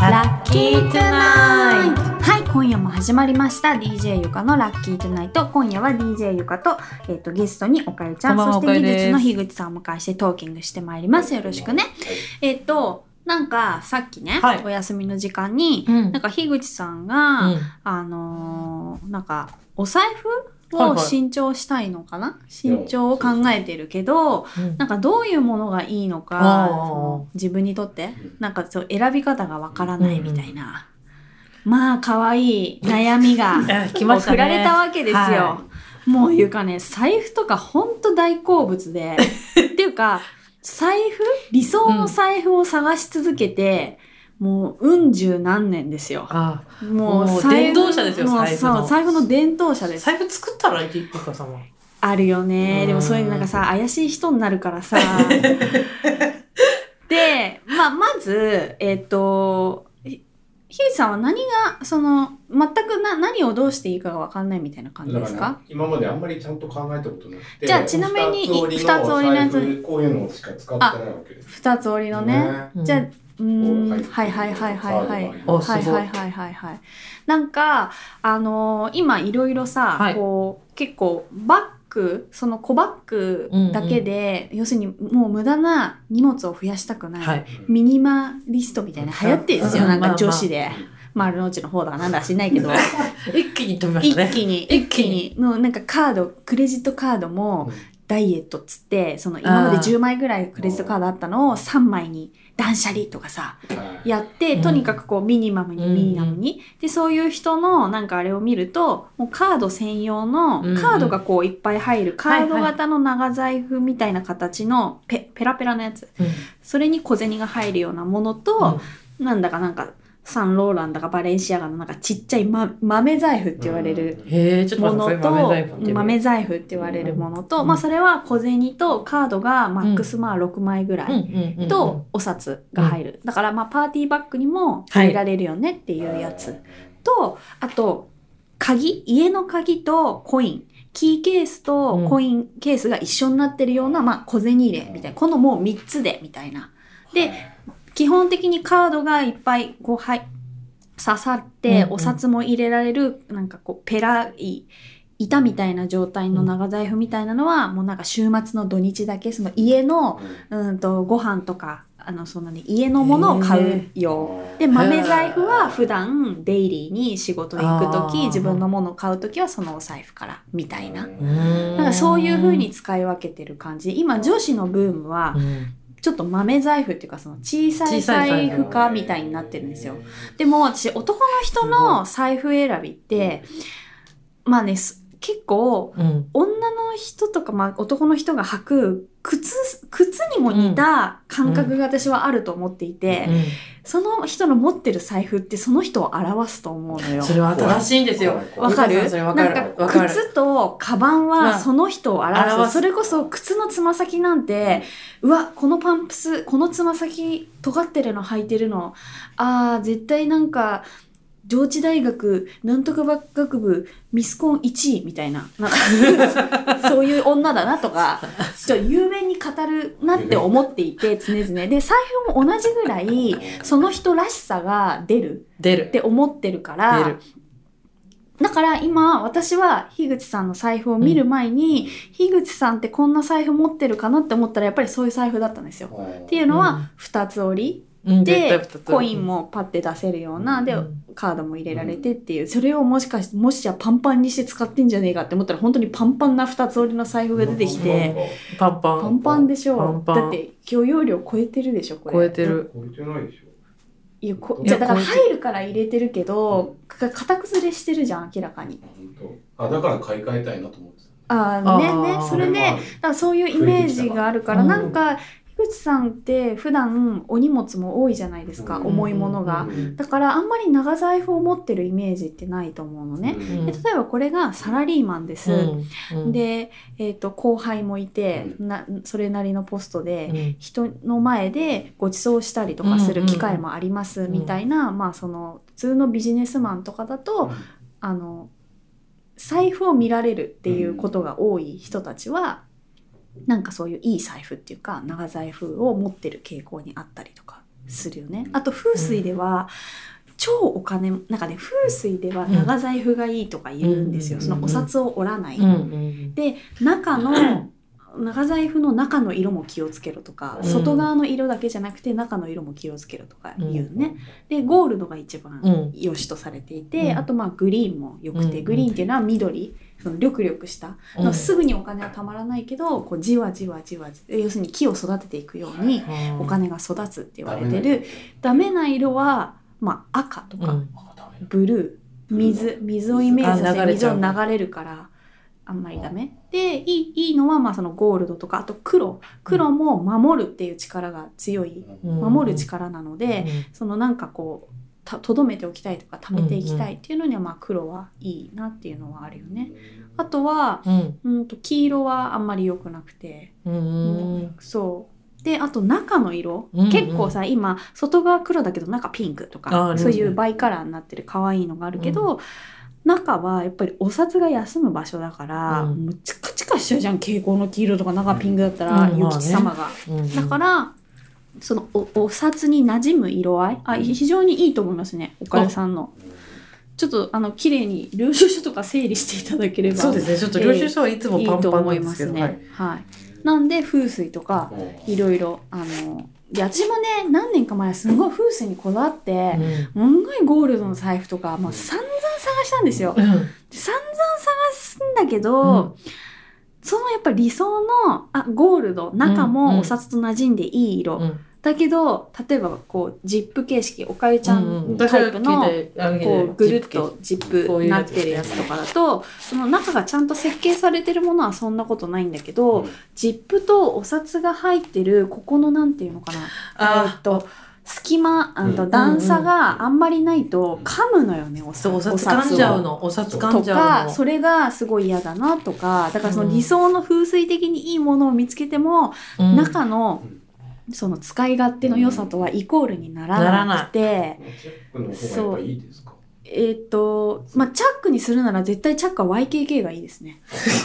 ラッキートゥナイトはい今夜も始まりました。DJ ゆかのラッキートゥナイト今夜は DJ ゆかと,、えー、とゲストにおかゆちゃん。こんばんはそして技術の樋口さんをお迎えしてトーキングしてまいります。よろしくね。えっ、となんかさっきね、はい。お休みの時間に、うん。なんか樋口さんが、うん。あのーなんかお財布を新調したいのかな、新調を考えてるけど、うん。なんかどういうものがいいのあか自分にとってなんかそう選び方がわからないみたいな、まあ可愛い悩みが あ来ましたね。送られたわけですよ。はもういうかね財布とかほんと大好物で。っていうか財布？理想の財布を探し続けて、もううん十何年ですよ。あもうもう財布伝統者ですよもう財布のそう財布の伝統者です。財布作ったらいいゆかさんは。あるよね。うんでもそういうなんかさ、怪しい人になるからさ。で、まあ、まず、えっ、と、ひひゅうさんは何が、その、全くな何をどうしていいかがわかんないみたいな感じだからですか今まであんまりちゃんと考えたことなくてじゃあちなみに二つ二つ折りのやつ財布こういうのしか使ってないわけです二つ折りのね。うんじゃあ、うーん、はいはいはいはいはいはい。はいいはいはい。なんか、あのー今いろいろさ、はいこう、結構バッグ、その小バッグだけで、要するにもう無駄な荷物を増やしたくない。はい。ミニマリストみたいな流行ってるんですよ、うんなんか女子で。丸の内の方だかなんだか知んないけど、一気に飛びましたね。一気に、一一気に、のなんかカード、クレジットカードもダイエットっつって、その今まであー10枚ぐらいクレジットカードあったのを3枚に断捨離とかさ、はい。やって、うん。とにかくこうミニマムにうん。ミニマムに、でそういう人のなんかあれを見るともうカード専用の、カードがこういっぱい入るカード型の長財布みたいな形のペペラペラのやつ。うん。それに小銭が入るようなものと、なんだかなんかサンローランだかバレンシアガのなんかちっちゃい、ま、豆財布って言われるものとそれ豆財布って。言われるものと、うん。まあそれは小銭とカードがマックスまあ6枚ぐらい、うんうんうんと、お札が入る、だからまあパーティーバッグにも入れられるよねっていうやつ、とあと鍵家の鍵とコイン。キーケースとコインケースが一緒になってるような、まあ、小銭入れみたいな。このもう3つでみたいな。で基本的にカードがいっぱいこうはい刺さって、お札も入れられるなんかこうペラい板みたいな状態の長財布みたいなのは、もうなんか週末の土日だけその家のうん。とご飯とかあのその、ね、家のものを買うよ。で豆財布は普段デイリーに仕事行く時自分のものを買う時はそのお財布からみたいな。うん。なんかそういう風に使い分けてる感じ。で今女子のブームはうんちょっと豆財布っていうかその小さい財布財布化みたいになってるんですよ。でも私男の人の財布選びってまあねす結構うん。女の人とか、まあ、男の人が履く靴靴にも似た感覚が私はあると思っていて、うんその人の持ってる財布ってその人を表すと思うのよ。それは正しいんですよ。わかる？それわかる。なんかわかる。靴とカバンまあはその人を表す。それこそ靴のつま先なんて、うわ、このパンプス、このつま先尖ってるの履いてるの。あー、絶対なんか、上智大学なんとか学部ミスコン1位みたいななんか そういう女だなとかちょっと有名に語るなって思っていて常々で財布も同じぐらいその人らしさが出る出るっ。て思ってるから出る。だから今私は樋口さんの財布を見る前に、樋口さんってこんな財布持ってるかなって思ったらやっぱりそういう財布だったんですよ。っていうのうんは2つ折りうんでコインもパッて出せるようなでうん。カードも入れられてっていう。それをもしかしてもしじゃあパンパンにして使ってんじゃねえかって思ったら本当にパンパンな2つ折りの財布が出てきて。パンパン。パンパンでしょだって許容量超えてるでしょこれ。超えてる。超えてないでしょ。いやこじゃあだから入るから入れてるけどか型崩れしてるじゃん明らかに。本当？あだから買い替えたいなと思ってああねね。それでだそういうイメージがあるから、うん。なんか樋口さんって普段お荷物も多いじゃないですか、うん。重いものが、うん。だからあんまり長財布を持ってるイメージってないと思うのね、うん。で例えばこれがサラリーマンです、で、えー、と後輩もいて、なそれなりのポストで、うん。人の前でご馳走したりとかする機会もありますん。みたいな、まあその普通のビジネスマンとかだと、あの財布を見られるっていうことが多い人たちは、なんかそういういい財布っていうか長財布を持ってる傾向にあったりとかするよね。あと風水では、超お金なんかね風水では長財布がいいとか言うんですよ、うん。そのお札を折らない、で中の 長財布の中の色も気をつけろとか、うん。外側の色だけじゃなくて中の色も気をつけろとか言うね、でゴールドが一番うん。良しとされていて、うん。あとまあグリーンも良くて、うん。グリーンっていうのは緑その緑々した、うん。すぐにお金はたまらないけどこうじわじわじわ要するに木を育てていくようにうん。お金が育つって言われてる、ダメな色。は、まあ、赤とか、ブルー水水をイメージさせて水を流れるからあんまりダメ。でいいいいのはまあそのゴールドとかあと黒。黒も守るっていう力が強い。うん。守る力なので、そのなんかこうたとどめておきたいとか貯めていきたいっていうのにはまあ黒はいいなっていうのはあるよね。あとはうん。うんと黄色はあんまり良くなくて、うんうん。そう。であと中の色、うんうん。結構さ今外側黒だけど中ピンクとかそういうバイカラーになってる可愛いのがあるけど、中はやっぱりお札が休む場所だから、うん。もうチカチカしちゃうじゃん。蛍光の黄色とか中ピンクだったら、うん。諭吉様が。うん。だからそのおお札に馴染む色合い？あ非常にいいと思いますねおかゆさんの。ちょっとあの綺麗に領収書とか整理していただければ。そうですねちょっと領収書はいつもいいパンパンと思いなんですけどますね。はい、なんで風水とかいろいろあので私もね何年か前すごい風水にこだわって、はいすんごいゴールドの財布とかもう散々探したんですよ。うん。で散々探すんだけど、うん。そのやっぱ理想のあゴールド中うんもお札と馴染んでいい色、うんだけど例えばこうジップ形式おかゆちゃうんんタイプの、こうぐるっとジップになってるやつとかだとその中がちゃんと設計されてるものはそんなことないんだけど、ジップとお札が入ってるここのなんていうのかな。あえっと隙間あとうん。段差があんまりないと噛むのよねおそうお札札噛んじゃうをの。お札噛とんじゃうの。かそれがすごい嫌だなとかだからその理想の風水的にいいものを見つけても、うん。中のその使い勝手の良さとはイコールにならなくて。チェックの方がやっぱいいですか？えっ、と、まあ、チャックにするなら絶対チャックは YKK がいいですね。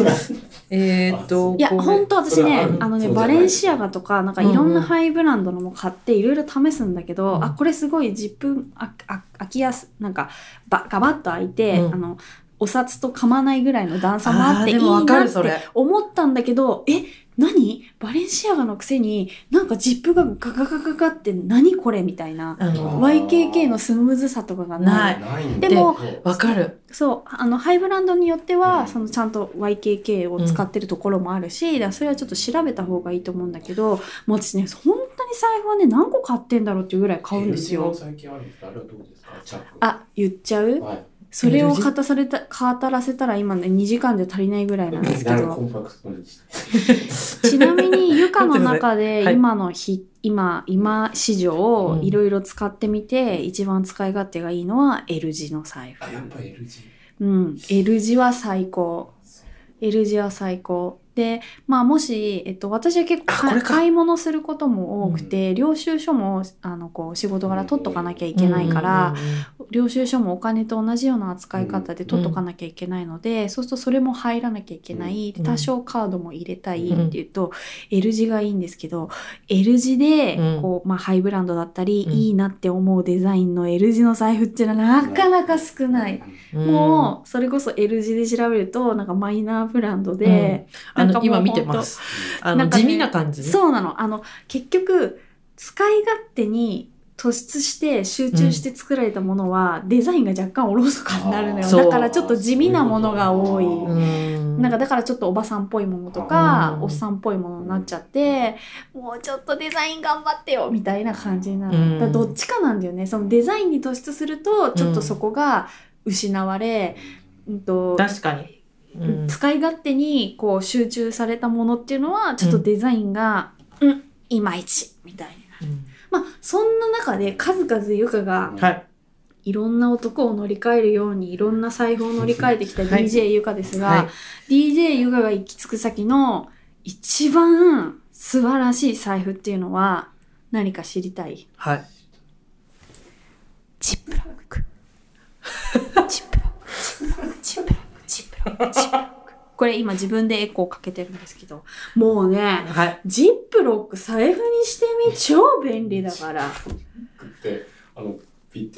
えーっといや、本当私ねあのね、バレンシアガとか、なんかいろんなハイブランドのも買って、いろいろ試すんだけど、うんあ、これすごいジップああ開きやす、なんか、ばガバッと開いて、うん。あの、お札と噛まないぐらいの段差もあっていいなってるそれ。思ったんだけど、え、何？バレンシアガのくせになんかジップがガガガガガって何これみたいな。あの YKK のスムーズさとかがない。ない。でもわかる。そうあのハイブランドによっては、うん。そのちゃんと YKK を使ってるところもあるし、だからそれはちょっと調べた方がいいと思うんだけどもう私ね本当に財布はね何個買ってんだろうっていうぐらい買うんですよ。最近あるんですか？あれはどうですか？チャック。あ言っちゃう？はい。それを語された語らせたら今ね2時間じゃ足りないぐらいなんですけど。ちなみにユカの中で はい今の日、今今市場をうんいろいろ使ってみて、一番使い勝手がいいのは L 字の財布。あ、やっぱ L 字。うん、L 字は最高。L 字は最高。で、まあもし、えっと、私は結構買い物することも多くて、領収書も、あの、こう、仕事柄取っとかなきゃいけないから、領収書もお金と同じような扱い方で取っとかなきゃいけないので、そうするとそれも入らなきゃいけない、多少カードも入れたいうんっていうと、L 字がいいんですけど L 字でうん。こう、まあ、ハイブランドだったり、うん。いいなって思うデザインの L 字の財布っていうのはなかなか少ない。うん。もうそれこそ L 字で調べるとなんかマイナーブランドで、あの今見てます。あなんかねの地味な感じね。そうなの。あの結局使い勝手に突出して集中して作られたものは、デザインが若干おろそかになるのよ。だからちょっと地味なものが多い。うん。なんかだからちょっとおばさんっぽいものとか、うん。おっさんっぽいものになっちゃって、もうちょっとデザイン頑張ってよみたいな感じになる。うん。だどっちかなんだよね。そのデザインに突出すると、ちょっとそこが失われ、うんと確かに。うん使い勝手にこう集中されたものっていうのはちょっとデザインが、うん、いまいちみたいな。まあそんな中で数々ゆかがはい。いろんな男を乗り換えるようにいろんな財布を乗り換えてきたはい。DJ ゆかですが、はい。DJ ゆかが行き着く先の一番素晴らしい財布っていうのは何か知りたい？はい。ジップロック。ジップロック。これ今自分でエコーかけてるんですけど、もうね、はい。ジップロック財布にしてみ超便利だから。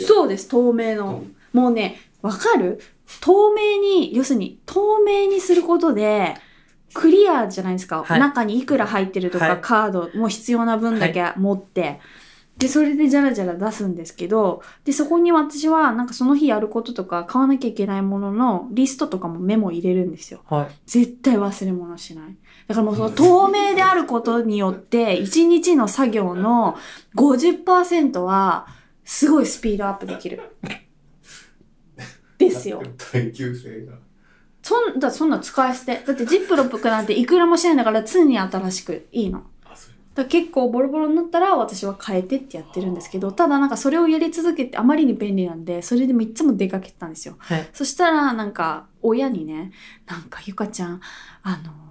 そうです透明の、うん。もうねわかる？透明に要するに透明にすることでクリアじゃないですか、はい。中にいくら入ってるとか、はい。カードも必要な分だけ持って、でそれでじゃらじゃら出すんですけどでそこに私はなんかその日やることとか買わなきゃいけないもののリストとかもメモ入れるんですよはい。絶対忘れ物しないだからもうその透明であることによって1日の作業の50%はすごいスピードアップできるですよ。耐久性が。そんだそんな使い捨て。だってジップロップなんていくらもしないんだから常に新しくいいの。だ結構ボロボロになったら私は変えてってやってるんですけど、ただなんかそれをやり続けてあまりに便利なんで、それでもいつも出かけてたんですよ。はい。そしたらなんか親にね、なんかゆかちゃん、あの、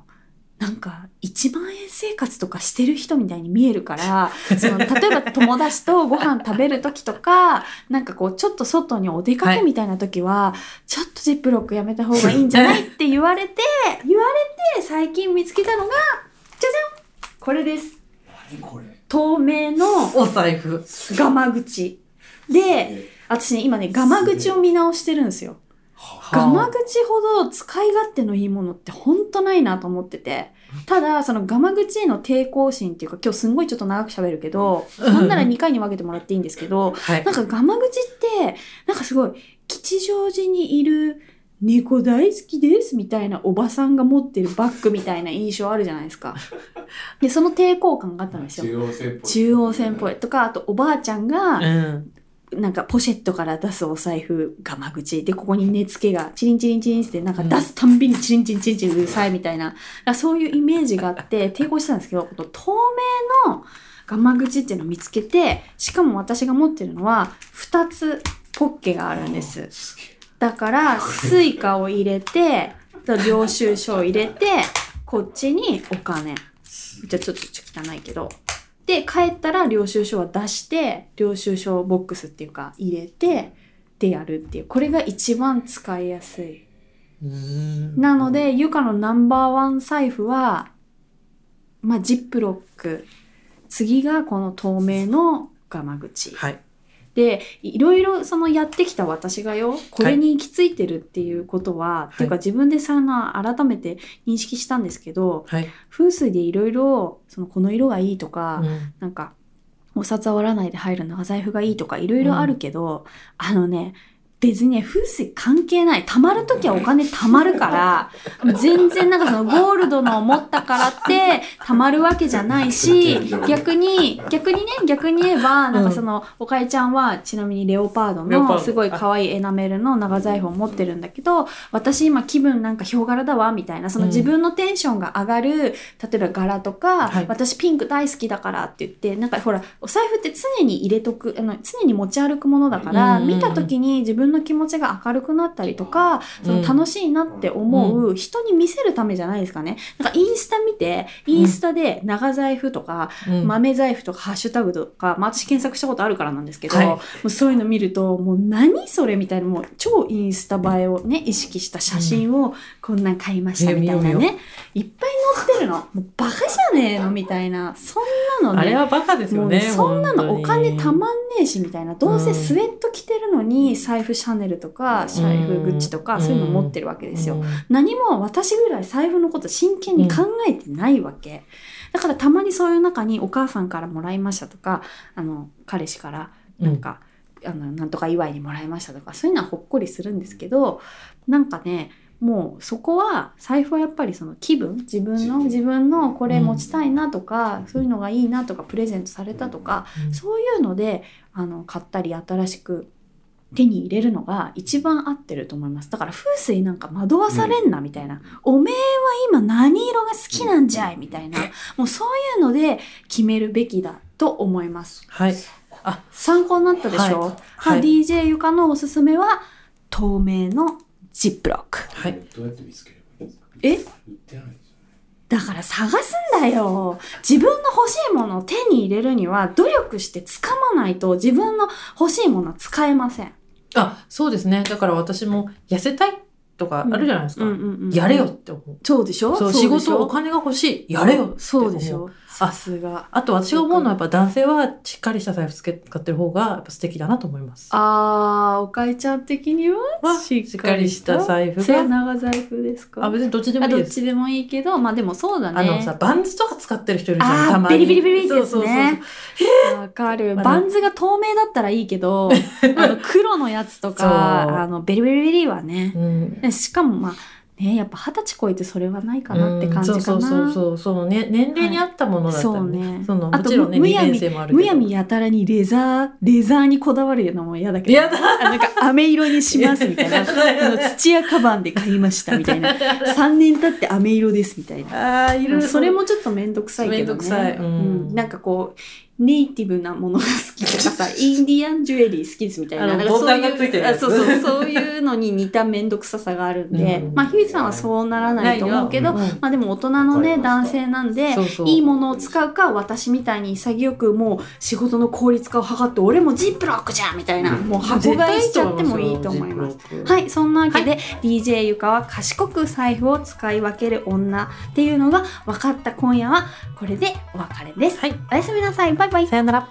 なんか1万円生活とかしてる人みたいに見えるから、その例えば友達とご飯食べる時とか、なんかこうちょっと外にお出かけみたいな時は、ちょっとジップロックやめた方がいいんじゃないって言われて、言われて最近見つけたのが、じゃじゃんこれです。何これ？透明のお財布。ガマ口。で、え私ね、今ね、ガマ口を見直してるんですよ。はガマ口ほど使い勝手のいいものってほんとないなと思ってて。ただ、そのガマ口への抵抗心っていうか、今日すんごいちょっと長く喋るけど、うんなんなら2回に分けてもらっていいんですけど、はいな。んかガマ口って、なんかすごい、吉祥寺にいる猫大好きですみたいなおばさんが持ってるバッグみたいな印象あるじゃないですか。で、その抵抗感があったんですよ。中央線っぽい。中央線っぽいとか、あとおばあちゃんが、うん。なんかポシェットから出すお財布ががま口でここに根付けがチリンチリンチリンってなんか出すたんびにチリンチリンチリンチリンうるさいみたいな、だからそういうイメージがあって抵抗してたんですけどこの透明のガマ口っていうのを見つけてしかも私が持ってるのは2つポッケがあるんです。だから Suica を入れて領収書を入れてこっちにお金すじゃあちょっと汚いけど。で、帰ったら領収書は出して、領収書ボックスっていうか入れて、でやるっていう。これが一番使いやすい。うん。なので、ゆかのナンバーワン財布は、まあ、ジップロック。次がこの透明のガマ口。はい。で、いろいろそのやってきた私がよ、これに行き着いてるっていうことは、っていうか自分でさな、改めて認識したんですけど、はい。風水でいろいろ、そのこの色がいいとか、うん。なんか、お札割らないで入る長財布がいいとかいろいろあるけど、あのね、別にね、風水関係ない。貯まるときはお金貯まるから、全然なんかそのゴールドのを持ったからって貯まるわけじゃないし、逆に、逆にね、逆に言えば、なんかその、おかえちゃんはちなみにレオパードのすごい可愛いエナメルの長財布を持ってるんだけど、私今気分なんかヒョウ柄だわ、みたいな、その自分のテンションが上がる、例えば柄とか、はい。私ピンク大好きだからって言って、なんかほら、お財布って常に入れとく、あの常に持ち歩くものだから、うん。見た時に自分の気持ちが明るくなったりとか、その楽しいなって思う人に見せるためじゃないですかね。なんかインスタ見て、インスタで長財布とか、うん。豆財布とかハッシュタグとか、まあ私検索したことあるからなんですけど、はい。もうそういうの見ると、もう何それみたいな、もう超インスタ映えをね、意識した写真をこんなん買いましたみたいなね、いっぱい載ってるの。もうバカじゃねえのみたいな、そんなのね。あれはバカですよね。そんなのお金たんまんねえしみたいな。どうせスウェット着てに財布シャネルとか財布グッチとかうん。そういうの持ってるわけですよ。何も私ぐらい財布のこと真剣に考えてないわけ。だからたまにそういう中にお母さんからもらいましたとかあの彼氏からなんか、あのなんとか祝いにもらいましたとかそういうのはほっこりするんですけどなんかねもうそこは財布はやっぱりその気分自分の自分。のこれ持ちたいなとか、そういうのがいいなとかプレゼントされたとか、うん。そういうのであの買ったり新しく手に入れるのが一番合ってると思います。だから風水なんか惑わされんなみたいな、おめえは今何色が好きなんじゃいみたいな。もうそういうので決めるべきだと思います。はい。あ、参考になったでしょ、はい。まあはい。DJ ゆかのおすすめは透明のジップロック。はい。どうやって見つければいいんですか？え？だから探すんだよ。自分の欲しいものを手に入れるには努力して掴まないと自分の欲しいものは使えません。あ、そうですね。だから私も痩せたいっとかあるじゃないですか。うんうんうんやれよって思う。そうでしょ？そう、仕事、お金が欲しい。やれよって思う。そうでしょさすが。あと私が思うのはやっぱ男性はしっかりした財布使ってる方がやっぱ素敵だなと思います。あー、おかえちゃん的にははしっかりした財布末が。長財布ですか？あ、別にどっちでもあどっいいです。ちでもいいけど、まあでもそうだね。あのさ、バンズとか使ってる人いるじゃん、たまに。ビリビリビリってねそうそうそうわかる。のバンズが透明だったらいいけど、あの黒のやつとか、あの、ベリベリベリはね。うん。しかもまあ、ね、やっぱ二十歳超えてそれはないかなって感じかな。うんそうそうそうそうね年齢に合ったものだったら、そうねそのもちろんね利むやみむやみやたらにレザー、レザーにこだわるのも嫌だけど。やだあなんか飴色にしますみたいな。あの土屋カバンで買いましたみたいな。3年経って飴色ですみたいな。あーいるそれもちょっとめんどくさいけどね。めんどくさいうんなんかこう、ネイティブなものが好きとかさ、インディアンジュエリー好きですみたいな。あのなんかそういそうそう、そういうのに似ためんどくささがあるんで、うん。まあ、ひゅうさんはそうならないと思うけど、まあでも大人のね、男性なんで、そうそう。いいものを使うか、私みたいに潔くもう仕事の効率化を図って、俺もジップロックじゃんみたいな、もう箱買いしちゃってもいいと思います。はい、そんなわけで、DJ ゆかは賢く財布を使い分ける女っていうのが分かった今夜はこれでお別れです。はい。おやすみなさい。バイバイ。さよなら